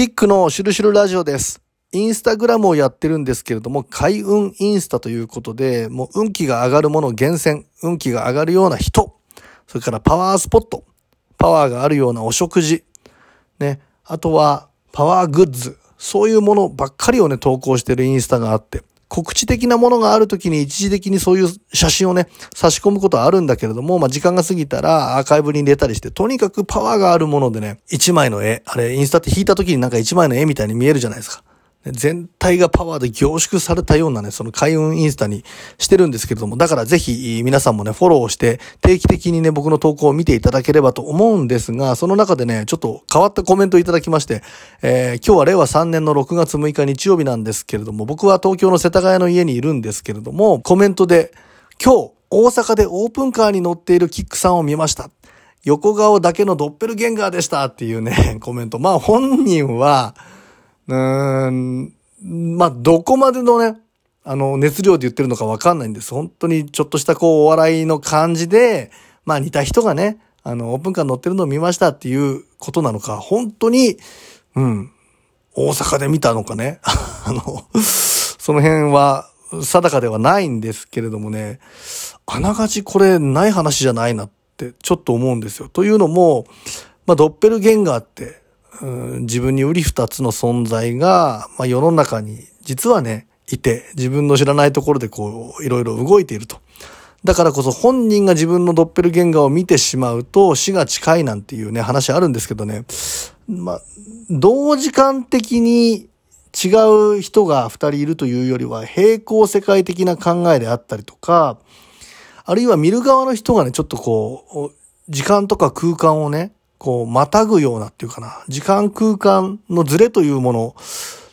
キックのシュルシュルラジオです。インスタグラムをやってるんですけれども、開運インスタということで、もう運気が上がるものを厳選、運気が上がるような人、それからパワースポット、パワーがあるようなお食事、ね、あとはパワーグッズ、そういうものばっかりをね、投稿してるインスタがあって、告知的なものがある時に一時的にそういう写真をね、差し込むことはあるんだけれども、まあ、時間が過ぎたらアーカイブに入れたりして、とにかくパワーがあるものでね、一枚の絵、あれ、インスタって引いた時になんか一枚の絵みたいに見えるじゃないですか。全体がパワーで凝縮されたようなね、その開運インスタにしてるんですけれども、だからぜひ皆さんもね、フォローして定期的にね、僕の投稿を見ていただければと思うんですが、その中でね、ちょっと変わったコメントいただきまして、えー、今日は令和3年の6月6日日曜日なんですけれども、僕は東京の世田谷の家にいるんですけれども、コメントで、今日、大阪でオープンカーに乗っているキックさんを見ました。横顔だけのドッペルゲンガーでしたっていうね、コメント。まあ本人は、うーん、まあ、どこまでのね、あの、熱量で言ってるのかわかんないんです。本当にちょっとしたこう、お笑いの感じで、まあ似た人がね、あの、オープンカー乗ってるのを見ましたっていうことなのか、本当に、うん、大阪で見たのかね。あの、その辺は定かではないんですけれどもね、あながちこれない話じゃないなってちょっと思うんですよ。というのも、まあ、ドッペルゲンガーって、自分に売り二つの存在が、まあ、世の中に実はね、いて、自分の知らないところでこう、いろいろ動いていると。だからこそ本人が自分のドッペルゲンガーを見てしまうと死が近いなんていうね、話あるんですけどね。まあ、同時間的に違う人が二人いるというよりは平行世界的な考えであったりとか、あるいは見る側の人がね、ちょっとこう、時間とか空間をね、こう、またぐようなっていうかな、時間空間のズレというもの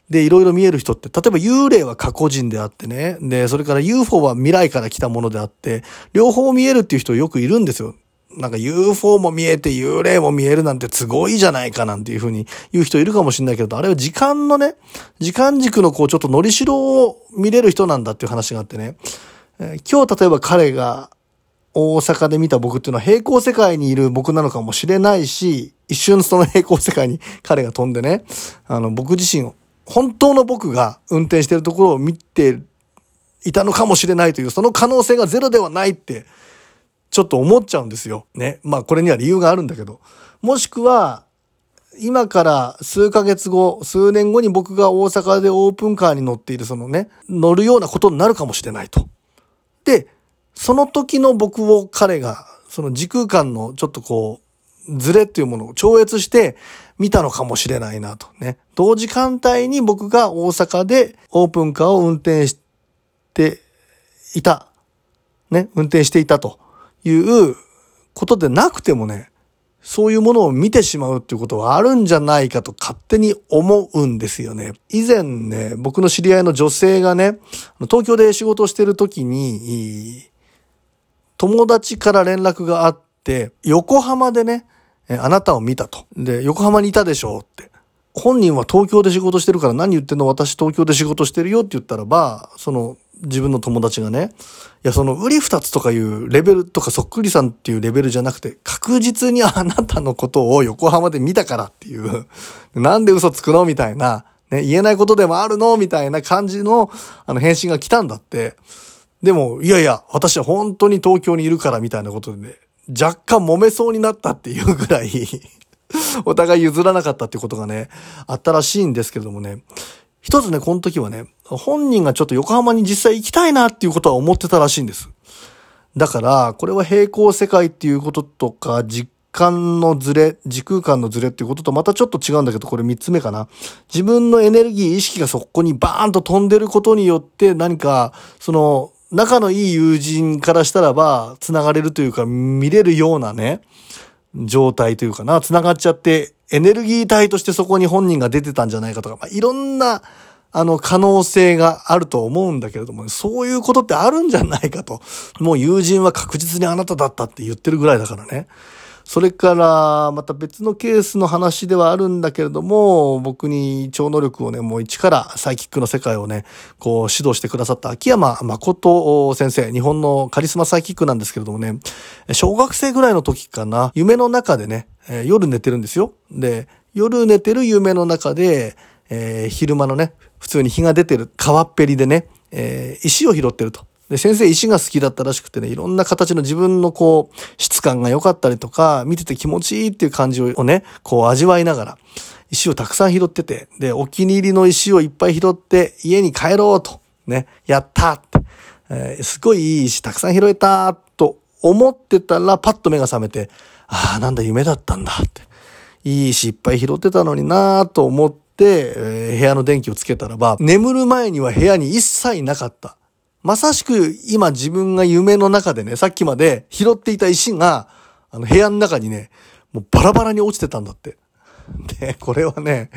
でいろいろ見える人って、例えば幽霊は過去人であってね、で、それから UFO は未来から来たものであって、両方見えるっていう人よくいるんですよ。なんか UFO も見えて幽霊も見えるなんてすごいじゃないかなんていうふうに言う人いるかもしれないけど、あれは時間のね、時間軸のこうちょっとのりしろを見れる人なんだっていう話があってね、今日例えば彼が大阪で見た僕っていうのは平行世界にいる僕なのかもしれないし、一瞬その平行世界に 彼が飛んでね、あの、僕自身、本当の僕が運転してるところを見ていたのかもしれないという、その可能性がゼロではないって、ちょっと思っちゃうんですよ。ね。まあこれには理由があるんだけど。もしくは、今から数ヶ月後、数年後に僕が大阪でオープンカーに乗っているそのね、乗るようなことになるかもしれないと。で、その時の僕を彼が、その時空間のちょっとこう、ズレっていうものを超越して見たのかもしれないなとね。同時間帯に僕が大阪でオープンカーを運転していた。ね、運転していたということでなくてもね、そういうものを見てしまうっていうことはあるんじゃないかと勝手に思うんですよね。以前ね、僕の知り合いの女性がね、東京で仕事をしてる時に、友達から連絡があって、横浜でね、あなたを見たと。で、横浜にいたでしょうって。本人は東京で仕事してるから何言ってんの？私東京で仕事してるよって言ったらば、その自分の友達がね、いやその売り二つとかいうレベルとかそっくりさんっていうレベルじゃなくて、確実にあなたのことを横浜で見たからっていう、なんで嘘つくの？みたいな、ね、言えないことでもあるの？みたいな感じの、あの返信が来たんだって。でも、いやいや、私は本当に東京にいるからみたいなことでね、若干揉めそうになったっていうぐらい お互い譲らなかったってことがね、あったらしいんですけれどもね、一つね、この時はね、本人がちょっと横浜に実際行きたいなっていうことは思ってたらしいんです。だから、これは平行世界っていうこととか、実感のズレ、時空間のズレっていうこととまたちょっと違うんだけど、これ三つ目かな。自分のエネルギー、意識がそこにバーンと飛んでることによって何か、その、仲のいい友人からしたらば、繋がれるというか、見れるようなね、状態というかな、繋がっちゃって、エネルギー体としてそこに本人が出てたんじゃないかとか、まあ、いろんな、あの、可能性があると思うんだけれども、そういうことってあるんじゃないかと。もう友人は確実にあなただったって言ってるぐらいだからね。それから、また別のケースの話ではあるんだけれども、僕に超能力をね、もう一からサイキックの世界をね、こう指導してくださった秋山誠先生、日本のカリスマサイキックなんですけれどもね、小学生ぐらいの時かな、夢の中でね、夜寝てるんですよ。で、夜寝てる夢の中で、えー、昼間のね、普通に日が出てる川っぺりでね、えー、石を拾ってると。で、先生石が好きだったらしくてね、いろんな形の自分のこう、質感が良かったりとか、見てて気持ちいいっていう感じをね、こう味わいながら、石をたくさん拾ってて、で、お気に入りの石をいっぱい拾って、家に帰ろうと、ね、やったって、えー、すごいいい石たくさん拾えたと思ってたら、パッと目が覚めて、ああ、なんだ夢だったんだって。いい石いっぱい拾ってたのになぁと思って、えー、部屋の電気をつけたらば、眠る前には部屋に一切なかった。まさしく今自分が夢の中でね、さっきまで拾っていた石が、あの部屋の中にね、もうバラバラに落ちてたんだって。で、これはね、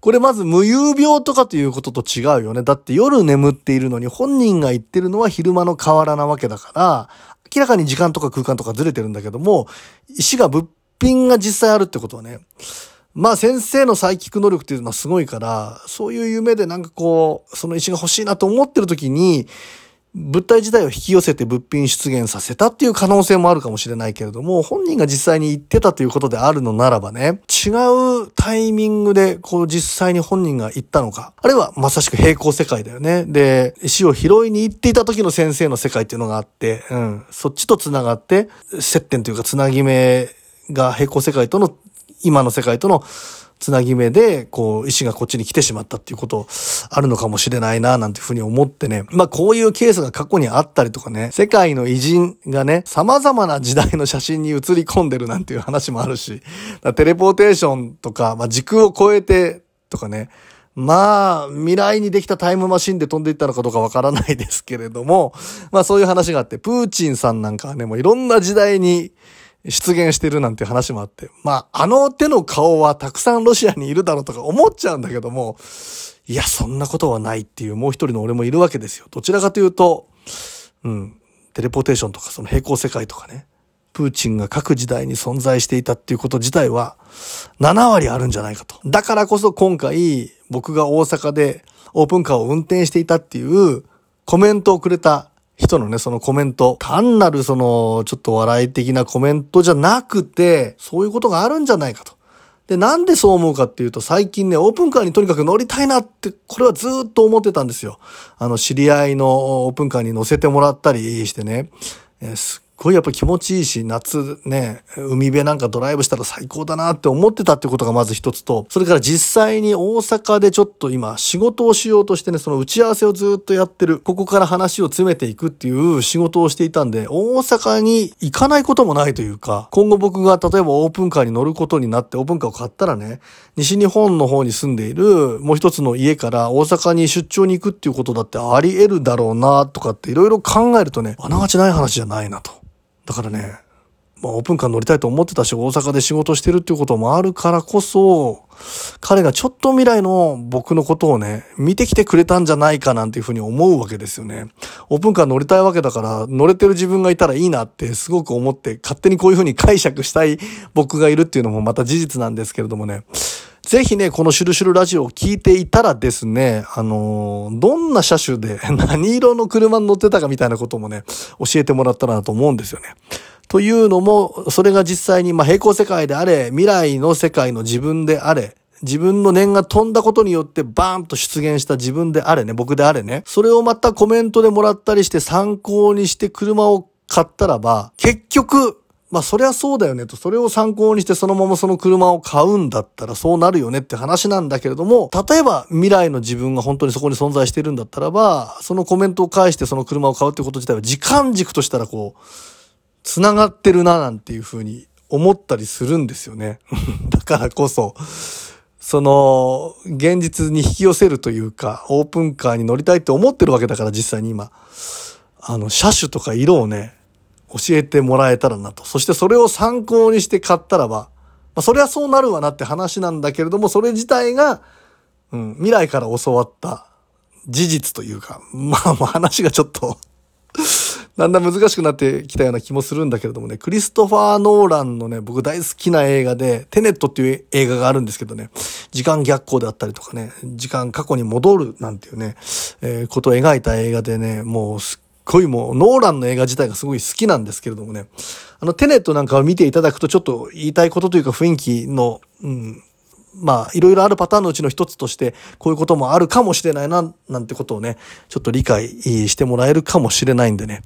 これまず無遊病とかということと違うよね。だって夜眠っているのに本人が言ってるのは昼間の河原なわけだから、明らかに時間とか空間とかずれてるんだけども、石が物品が実際あるってことはね、まあ先生のサイキック能力っていうのはすごいから、そういう夢でなんかこう、その石が欲しいなと思ってる時に、物体自体を引き寄せて物品出現させたっていう可能性もあるかもしれないけれども、本人が実際に言ってたということであるのならばね、違うタイミングでこう実際に本人が言ったのか、あるいはまさしく平行世界だよね。で、石を拾いに行っていた時の先生の世界っていうのがあって、うん、そっちと繋がって、接点というか繋ぎ目が平行世界との、今の世界とのつなぎ目で、こう、石がこっちに来てしまったっていうことあるのかもしれないな、なんていうふうに思ってね。まあ、こういうケースが過去にあったりとかね、世界の偉人がね、様々な時代の写真に写り込んでるなんていう話もあるし、テレポーテーションとか、まあ、時空を超えてとかね、まあ、未来にできたタイムマシンで飛んでいったのかどうかわからないですけれども、まあそういう話があって、プーチンさんなんかはね、もういろんな時代に出現してるなんて話もあって、まあ、あの手の顔はたくさんロシアにいるだろうとか思っちゃうんだけども、いや、そんなことはないっていうもう一人の俺もいるわけですよ。どちらかというと、うん、テレポーテーションとかその平行世界とかね、プーチンが各時代に存在していたっていうこと自体は7割あるんじゃないかと。だからこそ今回僕が大阪でオープンカーを運転していたっていうコメントをくれた人のね、そのコメント、単なるその、ちょっと笑い的なコメントじゃなくて、そういうことがあるんじゃないかと。で、なんでそう思うかっていうと、最近ね、オープンカーにとにかく乗りたいなって、これはずっと思ってたんですよ。あの、知り合いのオープンカーに乗せてもらったりしてね、えー、すごいやっぱ気持ちいいし、夏ね、海辺なんかドライブしたら最高だなって思ってたってことがまず一つと、それから実際に大阪でちょっと今仕事をしようとしてね、その打ち合わせをずっとやってる、ここから話を詰めていくっていう仕事をしていたんで、大阪に行かないこともないというか、今後僕が例えばオープンカーに乗ることになってオープンカーを買ったらね、西日本の方に住んでいるもう一つの家から大阪に出張に行くっていうことだってあり得るだろうなとかっていろいろ考えるとね、あながちない話じゃないなと。だからね、まあ、オープンカー乗りたいと思ってたし、大阪で仕事してるっていうこともあるからこそ、彼がちょっと未来の僕のことをね、見てきてくれたんじゃないかなんていうふうに思うわけですよね。オープンカー乗りたいわけだから、乗れてる自分がいたらいいなってすごく思って、勝手にこういうふうに解釈したい僕がいるっていうのもまた事実なんですけれどもね。ぜひね、このシュルシュルラジオを聞いていたらですね、あのー、どんな車種で 何色の車に乗ってたかみたいなこともね、教えてもらったらなと思うんですよね。というのも、それが実際に、まあ、平行世界であれ、未来の世界の自分であれ、自分の念が飛んだことによってバーンと出現した自分であれね、僕であれね、それをまたコメントでもらったりして参考にして車を買ったらば、結局、まあそりゃそうだよねと、それを参考にしてそのままその車を買うんだったらそうなるよねって話なんだけれども、例えば未来の自分が本当にそこに存在してるんだったらば、そのコメントを返してその車を買うってこと自体は時間軸としたらこう、繋がってるななんていうふうに思ったりするんですよね。だからこそ、その、現実に引き寄せるというか、オープンカーに乗りたいって思ってるわけだから実際に今、あの、車種とか色をね、教えてもらえたらなと。そしてそれを参考にして買ったらば、まあ、それはそうなるわなって話なんだけれども、それ自体が、うん、未来から教わった事実というか、まあ、まあ話がちょっと だんだん難しくなってきたような気もするんだけれどもね、クリストファー・ノーランのね、僕大好きな映画で、テネットっていう映画があるんですけどね、時間逆行であったりとかね、時間過去に戻るなんていうね、えー、ことを描いた映画でね、もうすごいもう、ノーランの映画自体がすごい好きなんですけれどもね。あの、テネットなんかを見ていただくとちょっと言いたいことというか雰囲気の、うん、まあ、いろいろあるパターンのうちの一つとして、こういうこともあるかもしれないな、なんてことをね、ちょっと理解してもらえるかもしれないんでね。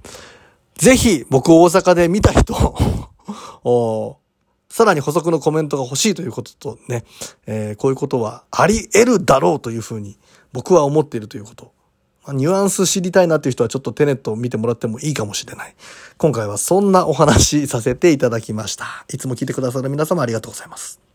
ぜひ、僕大阪で見た人 さらに補足のコメントが欲しいということとね、えー、こういうことはあり得るだろうというふうに僕は思っているということ。ニュアンス知りたいなっていう人はちょっとテネットを見てもらってもいいかもしれない。今回はそんなお話させていただきました。いつも聞いてくださる皆様ありがとうございます。